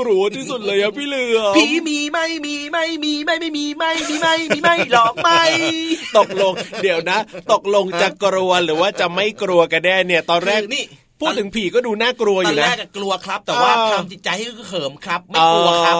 กลัวที่สุดเลยอะพี่เหลือผีมีไม่มีไม่มีไม่ไม่มีไม่มีไม่มีไม่หลอกไม่ตกลง เดี๋ยวนะ ตกลงจะกลัวหรือว่าจะไม่กลัวกันแน่เนี่ย ตอนแรกนี่ พูดถึงผีก็ดูน่ากลัวอยู่นะตอนแรกกลัวครับ แต่ว่าทำจิตใจให้เขิมครับ ไม่กลัวครับ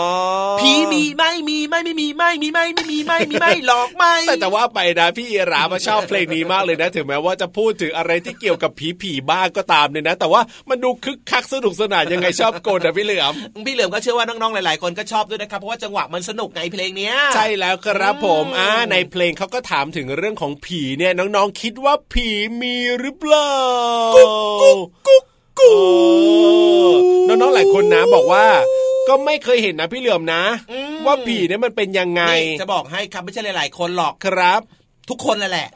ผีมีไม่มีไม่ไม่มีไม่มีไม่ไม่มีไม่มีไม่หลอกไม่แต่แต่ว่าไปนะพี่เอรามาชอบเพลงนี้มากเลยนะ ถึงแม้ว่าจะพูดถึงอะไรที่เกี่ยวกับผีผีบ้างก็ตามเนี่ยนะ แต่ว่ามันดูคึกคักสนุกสนานยังไงชอบโกนนะพี่เหลือมพี่เหลือมก็เชื่อว่าน้องๆหลาย ๆ คนก็ชอบด้วยนะครับเพราะว่าจังหวะมันสนุกไงเพลงเนี้ยใช่แล้วครับผมอ่าในเพลงเขาก็ถามถึงเรื่องของผีเนี่ยน้องๆคิดว่าผีมีหรือเปล่า กุ๊กกุ๊กกุ๊กกูน้องๆหลายคนนะบอกว่า ก็ไม่เคยเห็นนะพี่เหลือมนะ ว่าผีเนี่ยมันเป็นยังไง จะบอกให้ครับไม่ใช่หลาย ๆ คนหรอกครับทุกคนแหละ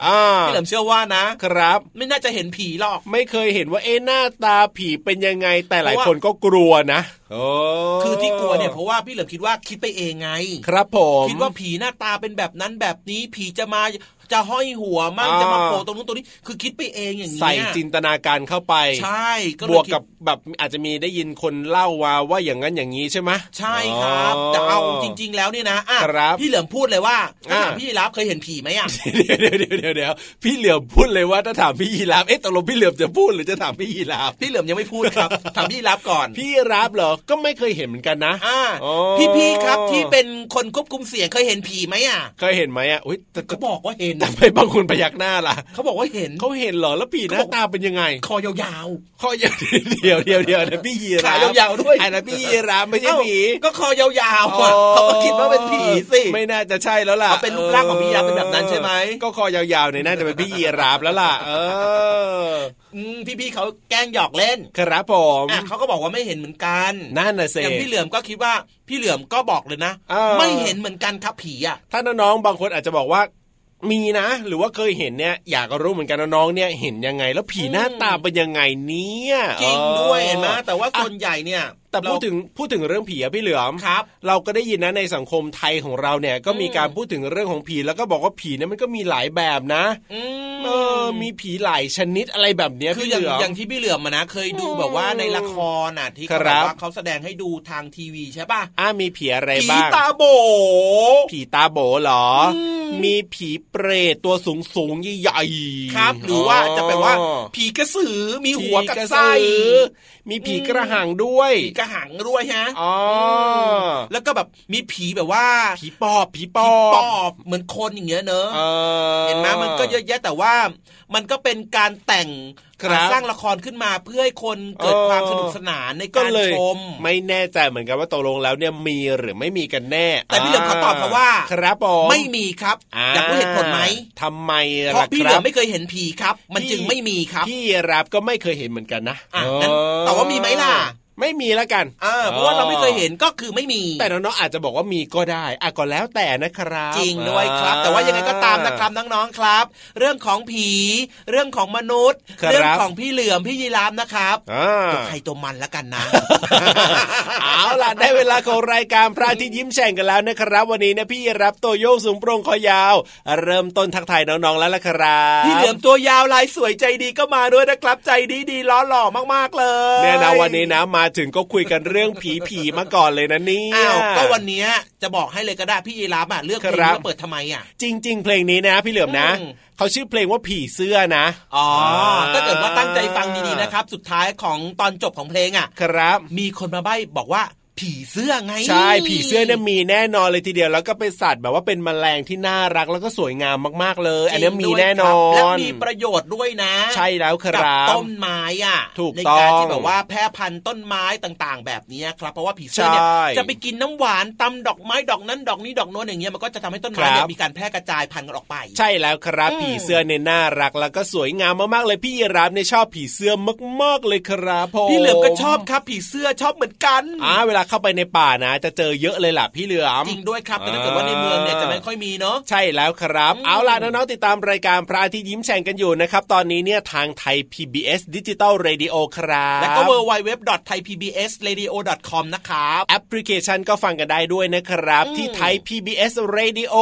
พี่เหลิมเชื่อว่านะครับ ไม่น่าจะเห็นผีหรอก ไม่เคยเห็นว่าเอ๊หน้าตาผีเป็นยังไง แต่หลายคนก็กลัวนะโอ้คือที่กลัวเนี่ยเพราะว่าพี่เหลือมคิดว่าคิดไปเองไง ครับผม คิดว่าผีหน้าตาเป็นแบบนั้นแบบนี้ ผีจะมา จะห้อยหัวมั่งอ่าจะมาโผล่ตรงนู้นตรงนี้ คือคิดไปเองอย่างนี้ยใส่จินตนาการเข้าไป ใช่ก็บเลยวกกับแบบอาจจะมีได้ยินคนเล่าว่าว่าอย่างนั้นอย่างนี้ใช่ไหมใช่ครับอ๋อแต่เอาจริง ๆ แล้วเนี่ยนะอะครับพี่เหลือมพูดเลยว่าถ้าอ่าถามพี่รับเคยเห็นผีไหมอะเดี๋ยวเดี๋ยวเดี๋ยวเดี๋ยวเดี๋ยวพี่เหลือมพูดเลยว่าถ้าถามพี่ยีราฟเอ๊ะตกลงพี่เหลือมจะพูดหรือจะถามพี่ยีราฟพี่เหลือมยังไม่พูดครับถามพี่รับก่อน พี่ยีราฟเหรอก็ไม่เคยเห็นเหมือนกันนะอ่าอ๋อพี่ๆครับที่เป็นคนควบคุมเสียงเคยเห็นผีไหมอะเคยเห็นไหมอะอุ้ยแต่เขาบอกว่าเห็นทำไมบางคนพยักหน้าล่ะเขาบอกว่าเห็นเขาเห็นเหรอแล้วผีหน้าตาเป็นยังไง คอยาวข้อเดียวเดียวเดียวเดียวนะพี่ยีๆราขาฟยาวๆด้วยอันนั้นพี่ยีราฟไม่ใช่เอ้าผีก็คอยาวๆอะเขาก็คิดว่าเป็นผีสิไม่น่าจะใช่แล้วล่ะเอาเป็นรูปร่างของพี่ยีราฟเป็นแบบนั้นใช่ไหมก็คอยาวๆเนี่ยน่าจะเป็นพี่ยีราฟแล้วล่ะ เอออืมพี่ๆเขาแกล้งหยอกเล่นครับผมอะเขาก็บอกว่าไม่เห็นเหมือนกันนั่นน่ะเซอย่างพี่เหลือมก็คิดว่าพี่เหลือมก็บอกเลยนะเออไม่เห็นเหมือนกันครับผีอะถ้าน้องๆบางคนอาจจะบอกว่า มีนะ หรือว่าเคยเห็นเนี่ยอยากรู้เหมือนกันนะน้องเนี่ยเห็นยังไง แล้วผีหน้าตาเป็นยังไงเนี่ยจริงด้วยออเห็นไหมแต่ว่าอะส่วนใหญ่เนี่ย แต่พูดถึงพูดถึงเรื่องผีอะพี่เหลือมครับ เราก็ได้ยินนะในสังคมไทยของเราเนี่ย ก็มีอืมการพูดถึงเรื่องของผีแล้วก็บอกว่าผีเนี่ยมันก็มีหลายแบบนะอืมเออมีผีหลายชนิดอะไรแบบเนี้ยคือพี่อย่างเหลือมอย่างที่พี่เหลือมมานะเคยดูแบบว่าในละครน่ะที่เขาคแบรับบว่าเขาแสดงให้ดูทางทีวีใช่ป่ะอ่ามีผีอะไรผีบ้างตาโบ ผีตาโบเหรออมมีผีเปรตตัวสูงสูงๆใหญ่ๆครับ หรือว่าจะแปลว่าผีกระสือมีหัวกับไส้ผีกระสือมีผีกระหังด้วยผีกระหังด้วยฮะอ๋อแล้วก็แบบมีผีแบบว่าผีปอบผีปผีอปบอบเหมือนคนอย่างเงี้ยเนอะออเห็นไหมมันก็เยอะแยะแต่ว่า มันก็เป็นการแต่งครับสร้างละครขึ้นมาเพื่อให้คนเกิดเออความสนุกสนานในก็การเลยชม ไม่แน่ใจเหมือนกันว่าตกลงแล้วเนี่ยมีหรือไม่มีกันแน่ แต่พี่เหลือมเขาตอบมาว่า ครับผมไม่มีครับอยากรู้เหตุผลไหมทำไมเพราะล่ะพี่คเหลืรัอบมไม่เคยเห็นผีครับ มันพี่จึงไม่มีครับ พี่รับก็ไม่เคยเห็นเหมือนกันนะอะงั้นแต่ว่ามีไหมล่ะ ไม่มีแล้วกันอ่าเพราะว่าเราไม่เคยเห็นก็คือไม่มี แต่น้องๆอาจจะบอกว่ามีก็ได้อะก็แล้วแต่นะครับ จริงด้วยครับ แต่ว่ายังไงก็ตามนะครับน้องๆครับ เรื่องของผี เรื่องของมนุษย์ครับเรื่องของพี่เหลือมพี่ยีรามนะครับอ่าตัวใครตัวมันแล้วกันนะ เอาล่ะได้เวลาของรายการพระอาทิตย์ยิ้มแฉ่งกันแล้วนะครับ วันนี้เนี่ยพี่รับตัวโยงสูงโปร่งคอยาว เริ่มต้นทักทายน้องๆแล้วล่ะครับพี่เหลือมตัวยาวลายสวยใจดีก็มาด้วยนะครับ ใจดีดีล้อหล่อมากๆเลยเนี่ยนะวันนี้นะมาถึงก็คุยกันเรื่องผีผีๆมาก่อนเลยนะเนี่ยอ้าวก็วันเนี้ยจะบอกให้เลยก็ได้พี่ยีราฟอะเลือกเพลงครับนี้มาเปิดทำไมอะ จริง ๆ เพลงนี้นะพี่เหลือมนะอืมเขาชื่อเพลงว่าผีเสื้อนะ อ๋ออ่าถ้าเกิดว่าตั้งใจฟังดีๆนะครับ สุดท้ายของตอนจบของเพลงอะ ครับ มีคนมาใบ้บอกว่า ผีเสื้อไง ใช่ผีเสื้อเนี่ยมีแน่นอนเลยทีเดียวแล้วก็เป็นสัตว์แบบว่าเป็นแมลงที่น่ารักแล้วก็สวยงามมากๆเลย อันเนี้ยมีแน่นอนและมีประโยชน์ด้วยนะ ใช่แล้วครับกับต้นไม้อะถูกในการต้องที่แบบว่าแพร่พันธุ์ต้นไม้ต่างๆ แบบนี้ครับ เพราะว่าผีเสื้อเนี่ยใช่จะไปกินน้ำหวานตามดอกไม้ดอกนั้นดอกนี้ดอกโน้นอย่างเงี้ยมันก็จะทำให้ต้นไม้เนี่รัยบมีการแพร่กระจายพันธุ์กันออกไป ใช่แล้วครับอืมผีเสื้อเนี่ยน่ารักแล้วก็สวยงามมากๆเลยพี่ยีราฟเนี่ยชอบผีเสื้อมากๆเลยครับผมพี่เหลือมก็ชอบครับ ผีเสื้อชอบเหมือนกันอ่าเวลาเข้าไปในป่านะ จะเจอเยอะเลยล่ะพี่เหลือมจริงด้วยครับแต่ถ้าเกิดว่าในเมืองเนี่ยจะไม่ค่อยมีเนาะใช่แล้วครับอืมเอาล่ะน้องๆติดตามรายการพระอาทิตย์ยิ้มแฉ่งกันอยู่นะครับ ตอนนี้เนี่ยทางไทย PBS ดิจิตอลเรดิโอครับแล้วก็ w w w t h a i p b s r a d i o c o m นะครับแอปพลิเคชันก็ฟังกันได้ด้วยนะครับอืมที่ไทย PBS Radio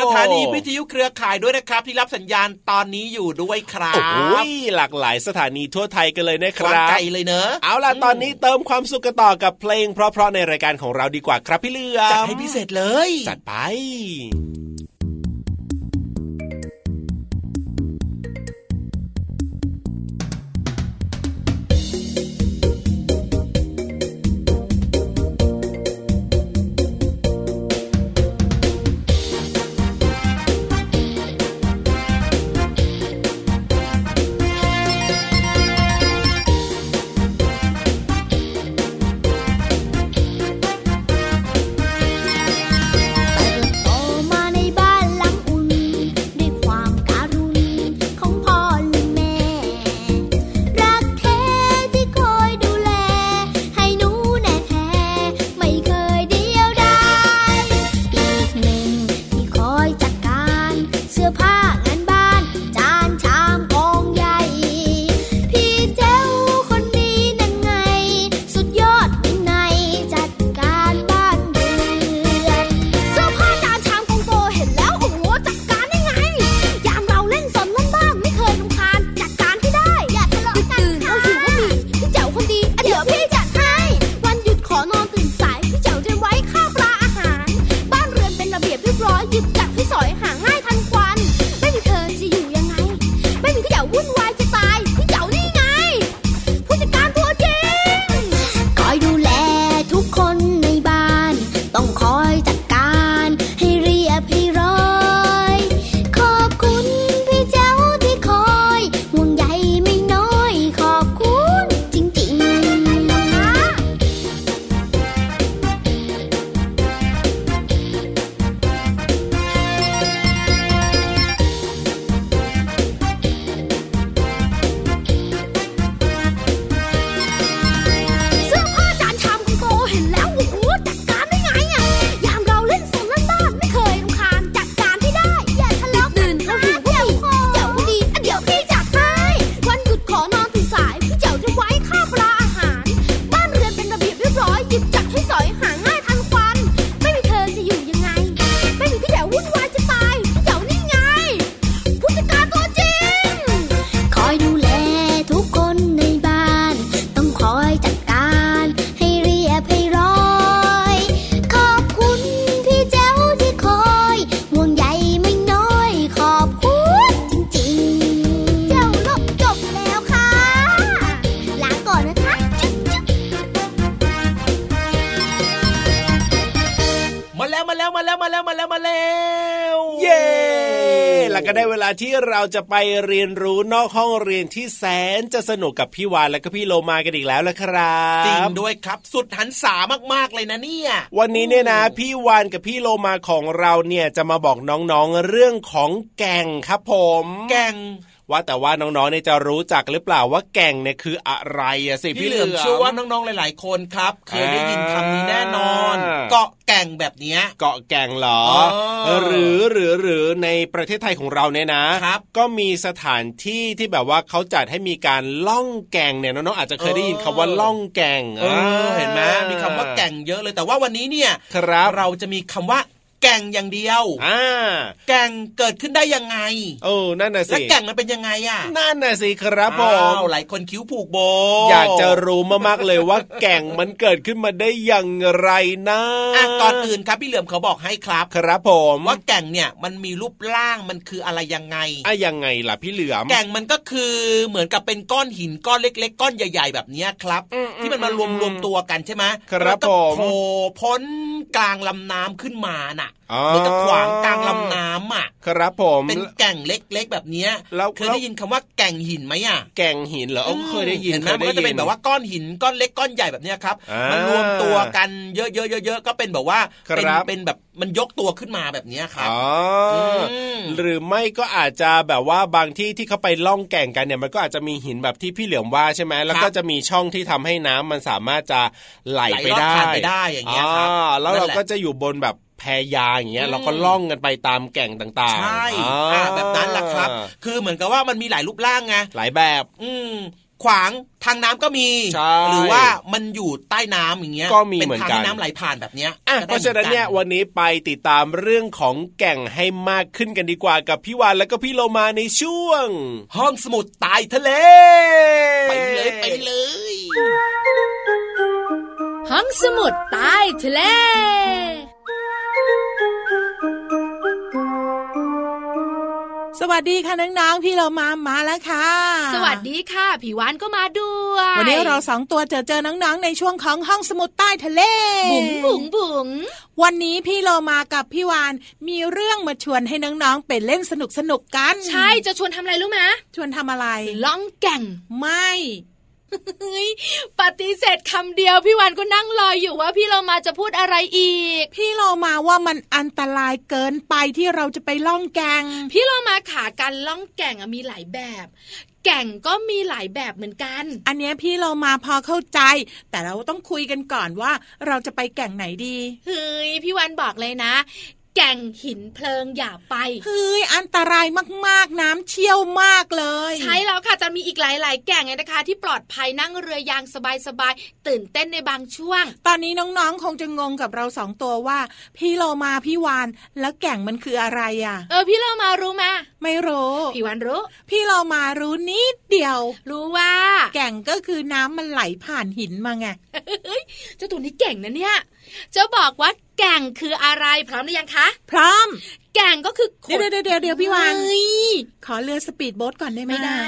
สถานีวิทยุเครือข่ายด้วยนะครับ ที่รับสัญญาณตอนนี้อยู่ด้วยครัโอ้บยหลากหลายสถานีทั่วไทยกันเลยนะคกว้างรับไกลเลยเนอะเอาล่ะตอนนี้เติมความสุขกันต่อกับเพลงเพราะๆในรายการของเราดีกว่าครับพี่เหลือมจัดให้พิเศษเลย จัดไป มาแล้วมาแล้วมาแล้วมาแล้วมาแล้วมาแล้วเย้แล้วก็ได้เวลาที่เราจะไปเรียนรู้นอกห้องเรียนที่แสนจะสนุกกับพี่วานและก็พี่โลมากันอีกแล้วละครับจริงด้วยครับสุดหันษามากๆเลยนะเนี่ย วันนี้เนี่ยนะ พี่วานกับพี่โลมาของเราเนี่ยจะมาบอกน้องๆเรื่องของแก่งครับผม แก่ง ว่าแต่ว่าน้องๆเนี่ยจะรู้จักหรือเปล่าว่าแก่งเนี่ยคืออะไรอะสิพี่พี่เหเหลืลืออมมเชื่อว่าน้องๆหลาย ๆ คนครับเคยได้ยินคำนี้แน่นอนอ่าเกาะแก่งแบบเนี้ยเกาะแก่งเหรอเออหรือหรือหรือในประเทศไทยของเราเนี่ยนะครับก็มีสถานที่ที่แบบว่าเขาจัดให้มีการล่องแก่งเนี่ยน้องๆอาจจะเคยได้ยินคำว่าล่องแก่งเออเห็นไหมมีคำว่าแก่งเยอะเลยแต่ว่าวันนี้เนี่ยครับเราจะมีคำว่า แก่งอย่างเดียวอ่าแก่งเกิดขึ้นได้ยังไงโอ้นั่นน่ะและสิแก่งมันเป็นยังไงอะนั่นน่ะสิครับผมอ้าวหลายคนคิ้วผูกโบ อยากจะรู้มากๆเลยว่าแก่งมันเกิดขึ้นมาได้อย่างไรนะอะก่อนอื่นครับพี่เหลือมเขาบอกให้ครับ ครับผมว่าแก่งเนี่ยมันมีรูปร่างมันคืออะไรยังไงอะยังไงล่ะพี่เหลือมแก่งมันก็คือเหมือนกับเป็นก้อนหินก้อนเล็ก ๆ ก้อนใหญ่ ๆ แบบเนี้ยครับอืมที่มันมารวมรวมตัวกันใช่ไหมครับแล้วก็ผมโผล่พ้นกลางลำน้ำขึ้นมาน่ะอ๋อเหมือนกับขวางกลางลำน้ำอะครับผมเป็นแก่งเล็กๆแบบเนี้ยแล้วเคยได้ยินคำว่าแก่งหินไหมอะแก่งหินเหรอเอ้าเคยได้ยินเห็นไหมเคยมันได้ก็จะเป็นแบบว่าก้อนหินก้อนเล็กก้อนใหญ่แบบเนี้ยครับอ่ามัมันรวมตัวกันเยอะๆเยอะๆก็เป็นแบบว่าครับเป็นเป็นแบบมันยกตัวขึ้นมาแบบเนี้ยครับอ๋ออมหรือไม่ก็อาจจะแบบว่าบางที่ที่เขาไปล่องแก่งกันเนี่ยมันก็อาจจะมีหินแบบที่พี่เหลือมว่าใช่ไหมแล้วก็จะมีช่องที่ทำให้น้ำมันสามารถจะไหลไปไหลลอดได้ผ่านไปได้อย่างเงี้ยครับอ่าแล้วนั่เรานแหละก็จะอยู่บนแบบ แพยางอย่างเงี้ยอืมเราก็ล่องกันไปตามแก่งต่างๆ ใช่อ่าอ่าแบบนั้นแหละครับ คือเหมือนกับว่ามันมีหลายรูปร่างไงหลายแบบ อืมขวางทางน้ำก็มีใช่หรือว่ามันอยู่ใต้น้ำอย่างเงี้ยก็มีเป็นเหมือนทางกันให้น้ำไหลผ่านแบบเนี้ยอะก็เพได้ราะฉะนั้นเนี่ยหมือกัวันนี้ไปติดตามเรื่องของแก่งให้มากขึ้นกันดีกว่ากับพี่วานแล้วก็พี่โลมาในช่วง ห้องสมุดใตายทะเล ไปเลยไปเลย ห้องสมุดใต้ทะเล สวัสดีค่ะน้องๆพี่เรามามาแล้วค่ะ สวัสดีค่ะผีวานก็มาด้วย วันนี้เราสองตัวเจอเจอน้องๆในช่วงของห้องสมุดใต้ทะเลบุ๋งบุ๋งบุ๋งวันนี้พี่โลมากับพี่วานมีเรื่องมาชวนให้น้องๆไปเล่นสนุกสนุกๆกัน ใช่จะชวนทำอะไรรู้ไหมชวนทำอะไร ล่องแก่งไม่เฮ้ยป ฏิเสธคำเดียวพี่วานก็นั่งรออยู่ว่าพี่เรามาจะพูดอะไรอีก พี่โลมาว่ามันอันตรายเกินไปที่เราจะไปล่องแกง พี่เรามาขาการล่องแก่งอะมีหลายแบบ แก่งก็มีหลายแบบเหมือนกัน อันเนี้ยพี่โลมาพอเข้าใจ แต่เราต้องคุยกันก่อนว่าเราจะไปแก่งไหนดี เฮ้ยพี่วันบอกเลยนะ แก่งหินเพลิงอย่าไปเฮ้ยอันตรายมากๆน้ำเชี่ยวมากเลย ใช่แล้วค่ะแต่มีอีกหลาย ๆ แก่งไงนะคะ ที่ปลอดภัยนั่งเรือยางสบายๆตื่นเต้นในบางช่วง ตอนนี้น้องๆ คงจะงงกับเราสองตัวว่า พี่โลมาพี่วานแล้วแก่งมันคืออะไรอะ เออพี่โลมารู้มั้ยไม่รู้ พี่วานรู้ พี่โลมารู้นิดเดียว รู้ว่า แก่งก็คือน้ำมันไหลผ่านหินมาไงเจ้าตัวนี้เก่งนะเนี่ย จะบอกว่าแก่งคืออะไรพร้อมหรือยังคะ พร้อม แก่งก็คือขเดี๋ยวดเดี๋ยวเดี๋ยวเดี๋ยวพี่วานเฮ้ย ขอเรือสปีดโบ๊ทก่อนได้ไหมไม่ได้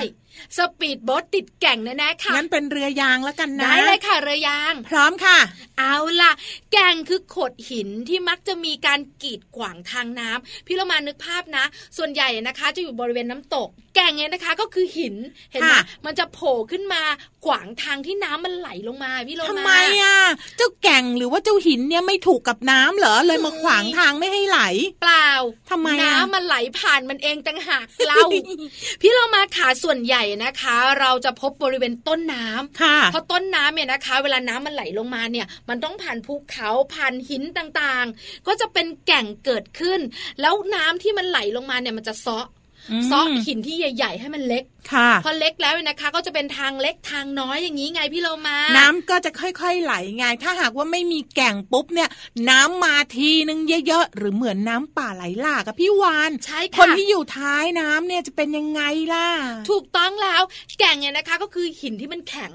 สปีดโบ๊ทติดแก่งแน่ๆค่ะงั้นเป็นเรือยางแล้วกันนะได้เลยค่ะเรือยาง พร้อมค่ะ เอาล่ะ แก่งคือโขดหินที่มักจะมีการกีดขวางทางน้ำพี่เรามานึกภาพนะ ส่วนใหญ่นะคะ จะอยู่บริเวณน้ำตก แก่งเนี่ยนะคะก็คือหินเห็นไหมค่ะมันจะโผล่ขึ้นมาขวางทางที่น้ำมันไหลลงมาพี่เรามาทำไมอะเจ้าแก่งหรือว่าเจ้าหินเนี่ยไม่ถูกกับน้ำเหรอเลยมาขวางทางไม่ให้ไหล เปล่าทำไมอะน้ำมันไหลผ่านมันเองต่างหากเราพี่เรามาขาส่วนใหญ่นะคะ เราจะพบบริเวณต้นน้ำค่ะเพราะต้นน้ำเนี่ยนะคะ เวลาน้ำมันไหลลงมาเนี่ย มันต้องผ่านภูเขาผ่านหินต่างๆ ก็จะเป็นแก่งเกิดขึ้น แล้วน้ำที่มันไหลลงมาเนี่ยมันจะเซาะอืมเซาะหินที่ใหญ่ ๆ ให้มันเล็ก ค่ะ พอเล็กแล้วเนี่ยนะคะ ก็จะเป็นทางเล็กทางน้อยอย่างนี้ไงพี่เรามา น้ำก็จะค่อยๆไหลไง ถ้าหากว่าไม่มีแก่งปุ๊บเนี่ย น้ำมาทีนึงเยอะๆหรือเหมือนน้ำป่าไหลหลากอะพี่วานใช่คนค่ะที่อยู่ท้ายน้ำเนี่ยจะเป็นยังไงล่ะ ถูกต้องแล้ว แก่งเนี่ยนะคะ ก็คือหินที่มันแข็ง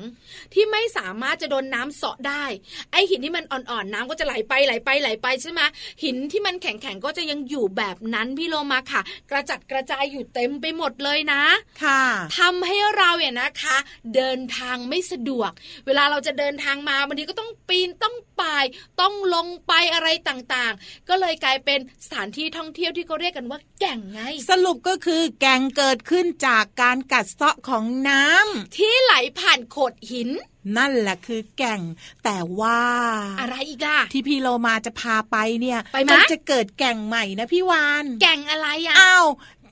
ที่ไม่สามารถจะโดนน้ำเสาะได้ ไอหินที่มันอ่อนๆน้ำก็จะไหลไปไหลไปไหลไปใช่ไหมหินที่มันแข็งๆก็จะยังอยู่แบบนั้นพี่โลมาค่ะ กระจัดกระจายอยู่เต็มไปหมดเลยนะค่ะทำให้เราเนี่ยนะคะ เดินทางไม่สะดวก เวลาเราจะเดินทางมาบางทีก็ต้องปีนต้องป่ายต้องลงไปอะไรต่างๆ ก็เลยกลายเป็นสถานที่ท่องเที่ยวที่เขาเรียกกันว่าแก่งไง สรุปก็คือแก่งเกิดขึ้นจากการกัดเซาะของน้ำที่ไหลผ่านโขดหินนั่นแหละคือแก่งแต่ว่าอะไรอีกล่ะที่พี่โลมาจะพาไปเนี่ยไปไหมมันจะเกิดแก่งใหม่นะพี่วาน แก่งอะไรอะอ้าว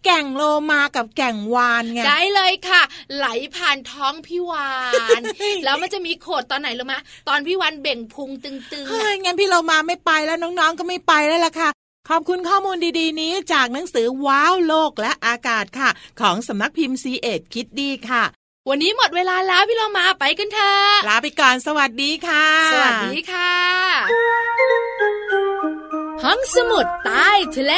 แก่งโลมากับแก่งวานไงได้เลยค่ะ ไหลผ่านท้องพี่วาน แล้วมันจะมีโขดตอนไหนรู้ไหมตอนพี่วานเบ่งพุงตึงๆเฮ้อะยงั้นพี่โลมาไม่ไปแล้วน้องๆก็ไม่ไปแล้วล่ะค่ะขอบคุณข้อมูลดีๆ นี้จากหนังสือว้าวโลกและอากาศค่ะ ของสำนักพิมพ์ซีเอ็ดคิดดีค่ะ วันนี้หมดเวลาแล้วพี่เรามาไปกันเถอะลาไปก่อนสวัสดีค่ะ สวัสดีค่ะ ห้องสมุดใต้ทะเล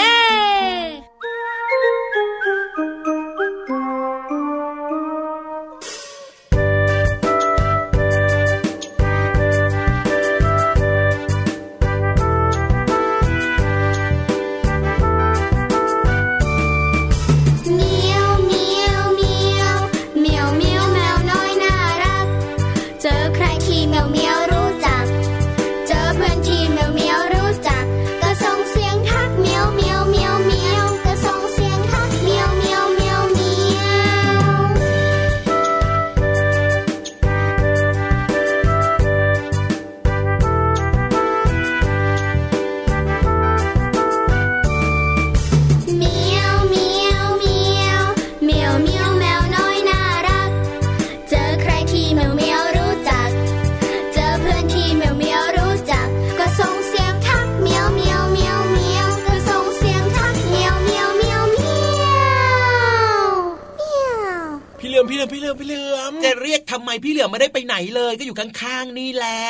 เลยก็อยู่ข้างๆนี่แหละ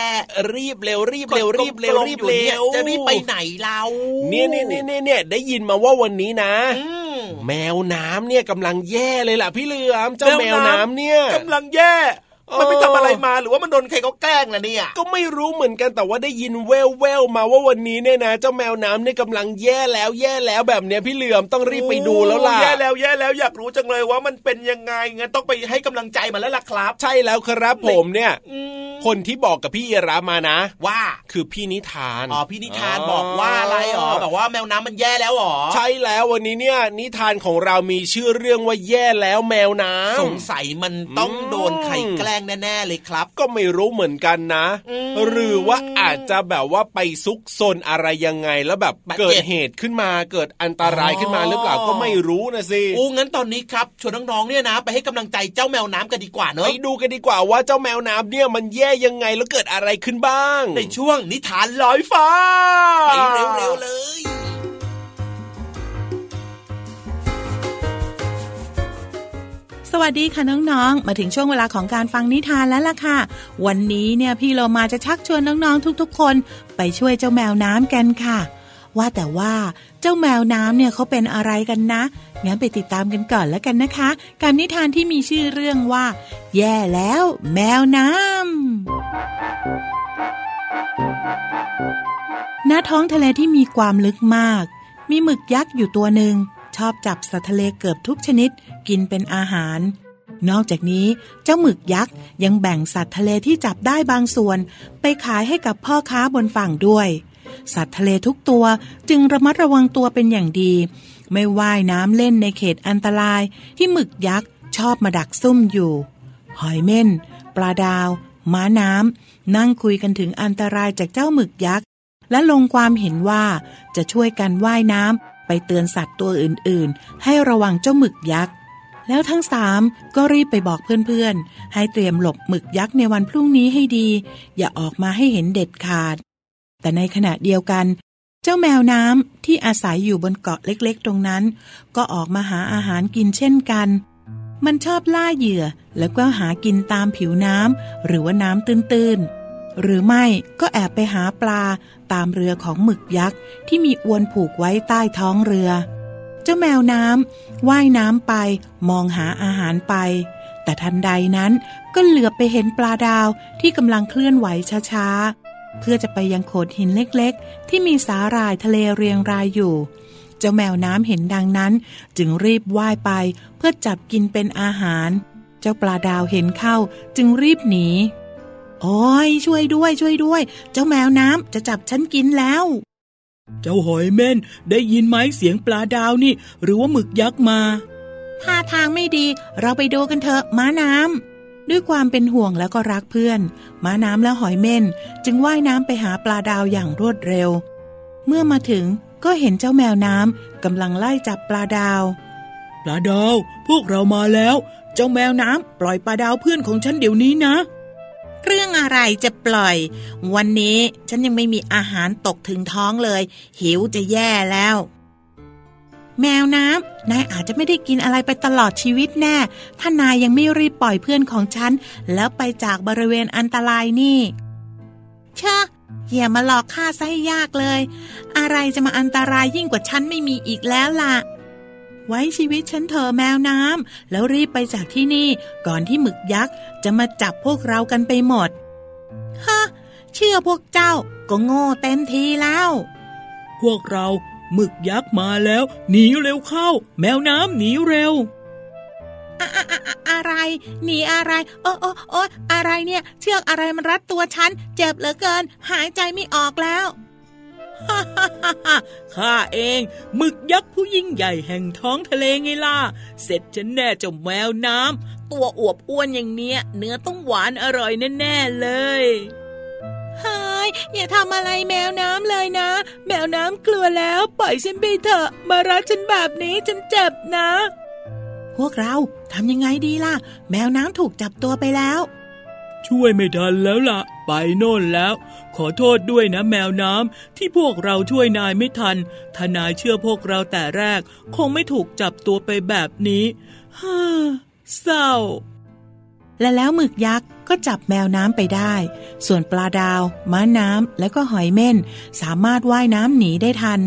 รีบเร็วรีบเร็วรีบเร็วรีบเร็วจะรีบไปไหนเราเนี่ยเนี่ยเนี่ยเนี่ยเนี่ยได้ยินมาว่าวันนี้นะอืมแมวน้ำเนี่ยกำลังแย่เลยล่ะพี่เหลือมเจ้าแมวน้ำเนี่ยกำลังแย่เออ มันไปทำอะไรมาหรือว่ามันโดนใครเขาแกล้งล่ะเนี่ย ก็ไม่รู้เหมือนกันแต่ว่าได้ยินแววแววๆมาว่าวันนี้เนี่ยนะเจ้าแมวน้ำเนี่ยกำลังแย่แล้วแย่แล้วแบบเนี้ยพี่เหลือมต้องรีบไปดูแล้วล่ะแย่แล้วแย่แล้วอยากรู้จังเลยว่ามันเป็นยังไงงั้นต้องไปให้กำลังใจมันแล้วล่ะครับ ใช่แล้วครับผมเนี่ยอืมคนที่บอกกับพี่เอรามานะ ว่าคือพี่นิทานอ๋อพี่นิทานบอกว่าอะไรอ๋อแบบว่าแมวน้ำมันแย่แล้วหรอใช่แล้ววันนี้เนี่ยนิทานของเรามีชื่อเรื่องว่าแย่แล้วแมวน้ำสงสัยมันต้องโดนใครแกล้งแน่ๆเลยครับ ก็ไม่รู้เหมือนกันนะอืมหรือว่าอาจจะแบบว่าไปซุกซนอะไรยังไงแล้วแบบบาดเจ็บเกิดเหตุขึ้นมาเกิดอันตรายขึ้นมาหรือเปล่าอ๋อก็ไม่รู้นะสิโอ้งั้นตอนนี้ครับชวนน้องๆเนี่ยนะ ไปให้กำลังใจเจ้าแมวน้ำกันดีกว่าเนไปอะดูกันดีกว่าว่าเจ้าแมวน้ำเนี่ยมันแย่ยังไงแล้วเกิดอะไรขึ้นบ้าง ในช่วงนิทานลอยฟ้าไปเร็วๆเลย สวัสดีค่ะน้องๆ มาถึงช่วงเวลาของการฟังนิทานแล้วล่ะค่ะ วันนี้เนี่ยพี่เรามาจะชักชวนน้องๆทุกๆ คน ไปช่วยเจ้าแมวน้ำกันค่ะ ว่าแต่ว่าเจ้าแมวน้ำเนี่ยเขาเป็นอะไรกันนะ งั้นไปติดตามกันก่อนแล้วกันนะคะ กับนิทานที่มีชื่อเรื่องว่า แย่แล้ว แมวน้ำณท้องทะเลที่มีความลึกมาก มีหมึกยักษ์อยู่ตัวหนึ่งชอบจับสัตว์ทะเลเกือบทุกชนิด กินเป็นอาหาร นอกจากนี้เจ้าหมึกยักษ์ยังแบ่งสัตว์ทะเลที่จับได้บางส่วน ไปขายให้กับพ่อค้าบนฝั่งด้วย สัตว์ทะเลทุกตัวจึงระมัดระวังตัวเป็นอย่างดี ไม่ว่ายน้ำเล่นในเขตอันตรายที่หมึกยักษ์ชอบมาดักซุ่มอยู่ หอยเม่น ปลาดาว ม้าน้ำนั่งคุยกันถึงอันตรายจากเจ้าหมึกยักษ์และลงความเห็นว่าจะช่วยกันว่ายน้ำไปเตือนสัตว์ตัวอื่นๆ ให้ระวังเจ้าหมึกยักษ์ แล้วทั้งสามก็รีบไปบอกเพื่อนๆ ให้เตรียมหลบหมึกยักษ์ในวันพรุ่งนี้ให้ดี อย่าออกมาให้เห็นเด็ดขาด แต่ในขณะเดียวกัน เจ้าแมวน้ำที่อาศัยอยู่บนเกาะเล็กๆ ตรงนั้น ก็ออกมาหาอาหารกินเช่นกัน มันชอบล่าเหยื่อแล้วก็หากินตามผิวน้ำหรือว่าน้ำตื้นๆ หรือไม่ก็แอบไปหาปลาตามเรือของหมึกยักษ์ที่มีอวนผูกไว้ใต้ท้องเรือ จ้าแมวน้ำว่ายน้ำไป มองหาอาหารไป แต่ทันใดนั้นก็เหลือบไปเห็นปลาดาวที่กำลังเคลื่อนไหวช้าๆ เพื่อจะไปยังโขดหินเล็กๆ ที่มีสาหร่ายทะเลเรียงรายอยู่ เจ้าแมวน้ำเห็นดังนั้น จึงรีบว่ายไปเพื่อจับกินเป็นอาหาร เจ้าปลาดาวเห็นเข้าจึงรีบหนีโอ้ยช่วยด้วยช่วยด้วย เจ้าแมวน้ำจะจับฉันกินแล้ว เจ้าหอยเม่นได้ยินไหมเสียงปลาดาวนี่ หรือว่าหมึกยักษ์มาท่าทางไม่ดี เราไปดูกันเถอะม้าน้ำด้วยความเป็นห่วงแล้วก็รักเพื่อน ม้าน้ำและหอยเม่นจึงว่ายน้ำไปหาปลาดาวอย่างรวดเร็ว เมื่อมาถึงก็เห็นเจ้าแมวน้ำกำลังไล่จับปลาดาว ปลาดาว พวกเรามาแล้ว เจ้าแมวน้ำปล่อยปลาดาวเพื่อนของฉันเดี๋ยวนี้นะ เรื่องอะไรจะปล่อย วันนี้ฉันยังไม่มีอาหารตกถึงท้องเลย หิวจะแย่แล้ว แมวน้ำนายอาจจะไม่ได้กินอะไรไปตลอดชีวิตแน่ ถ้านายยังไม่รีบปล่อยเพื่อนของฉัน แล้วไปจากบริเวณอันตรายนี่เชอะอย่ามาหลอกข้าซะให้ยากเลย อะไรจะมาอันตรายยิ่งกว่าฉันไม่มีอีกแล้วล่ะ ไว้ชีวิตฉันเถอะแมวน้ำแล้วรีบไปจากที่นี่ก่อนที่หมึกยักษ์จะมาจับพวกเรากันไปหมดฮะเชื่อพวกเจ้าก็โง่เต็มทีแล้วพวกเราหมึกยักษ์มาแล้ว หนีเร็วเข้า แมวน้ำหนีเร็วอะอะอะอะอะไร หนีอะไร โอ้โอ้โอ้อะไรเนี่ย เชือกอะไรมันรัดตัวฉัน เจ็บเหลือเกิน หายใจไม่ออกแล้วฮ่าฮ่าฮ่าฮ่า ข้าเองหมึกยักษ์ผู้ยิ่งใหญ่แห่งท้องทะเลไงล่ะ เสร็จฉันแน่เจ้าแมวน้ำตัวอวบอ้วนอย่างเนี้ย เนื้อต้องหวานอร่อยแน่ๆเลยเฮ้ยอย่าทำอะไรแมวน้ำเลยนะ แมวน้ำกลัวแล้วปล่อยฉันไปเถอะ มารัดฉันแบบนี้ฉันเจ็บนะ พวกเราทำยังไงดีล่ะ แมวน้ำถูกจับตัวไปแล้ว ช่วยไม่ทันแล้วล่ะ ไปโน่นแล้ว ขอโทษด้วยนะแมวน้ำที่พวกเราช่วยนายไม่ทันถ้านายเชื่อพวกเราแต่แรก คงไม่ถูกจับตัวไปแบบนี้ฮ่าเศร้า และแล้วหมึกยักษ์ก็จับแมวน้ำไปได้ ส่วนปลาดาว ม้าน้ำและก็หอยเม่น สามารถว่ายน้ำหนีได้ทัน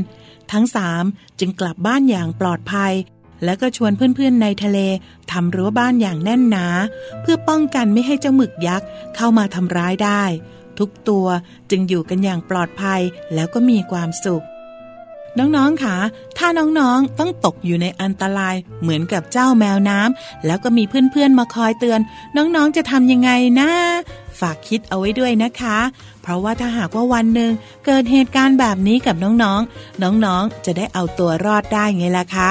ทั้งสามจึงกลับบ้านอย่างปลอดภัย และก็ชวนเพื่อนๆในทะเลทำรั้วบ้านอย่างแน่นหนา เพื่อป้องกันไม่ให้เจ้าหมึกยักษ์เข้ามาทำร้ายได้ ทุกตัวจึงอยู่กันอย่างปลอดภัยแล้วก็มีความสุข น้องๆค่ะ ถ้าน้องๆต้องตกอยู่ในอันตรายเหมือนกับเจ้าแมวน้ำแล้วก็มีเพื่อนๆมาคอยเตือน น้องๆจะทำยังไงนะฝากคิดเอาไว้ด้วยนะคะ เพราะว่าถ้าหากว่าวันหนึ่งเกิดเหตุการณ์แบบนี้กับน้องๆ น้องๆ จะได้เอาตัวรอดได้ไงล่ะคะ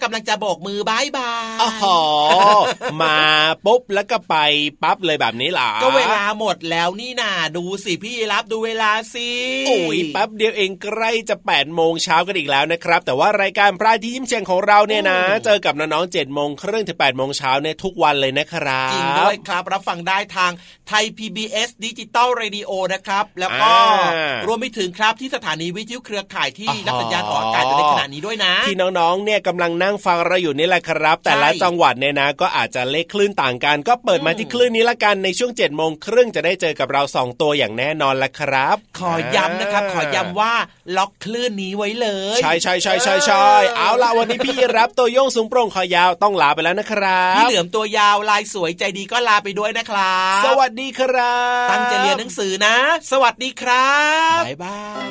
ก็กำลังจะโบกมือ bye bye อ๋อมาปุ๊บแล้วก็ไปปั๊บเลยแบบนี้ล่ะก็เวลาหมดแล้วนี่นาดูสิพี่ราฟดูเวลาสิโอ้ยแป๊บเดียวเองใกล้จะ8ปดโมงเช้ากันอีกแล้วนะครับ แต่ว่ารายการพระอาทิตย์ยิ้มแฉ่งของเราเนี่ยนะ เจอกับน้องๆเจ็ดโมงครึ่งถึง8ปดโมงเช้าเนี่ยทุกวันเลยนะครับจริงด้วยครับรับฟังได้ทางไทย PBS ดิจิตอลเรดิโอนะครับ แล้วก็อ่ารวมไปถึงครับที่สถานีวิทยุเครือข่ายที่อ๋อรับสัญญาณออกอากาศอยู่ในขณะนี้ด้วยนะ ที่น้องๆเนี่ยกำลังนั่งฟังเราอยู่นี่แหละครับ แต่ละจังหวัดเนี่ยนะ ก็อาจจะเลขคลื่นต่างกัน ก็เปิดมาที่คลื่นนี้ละกันในช่วง7จ็ดโมงครึ่งจะได้เจอกับเราสองตัวอย่างแน่นอนละครับ ขอย้ำนะครับ ขอย้ำว่าล็อกคลื่นนี้ไว้เลย ใช่ใช่ใช่ใช่ใช่เอาละวันนี้พี่รับตัวโยงสูงโปร่งคอยาวต้องลาไปแล้วนะครับพี่เหลือมตัวยาวลายสวยใจดีก็ลาไปด้วยนะครับ สวัสดีครับ ตั้งใจเรียนหนังสือนะ สวัสดีครับบ๊ายบาย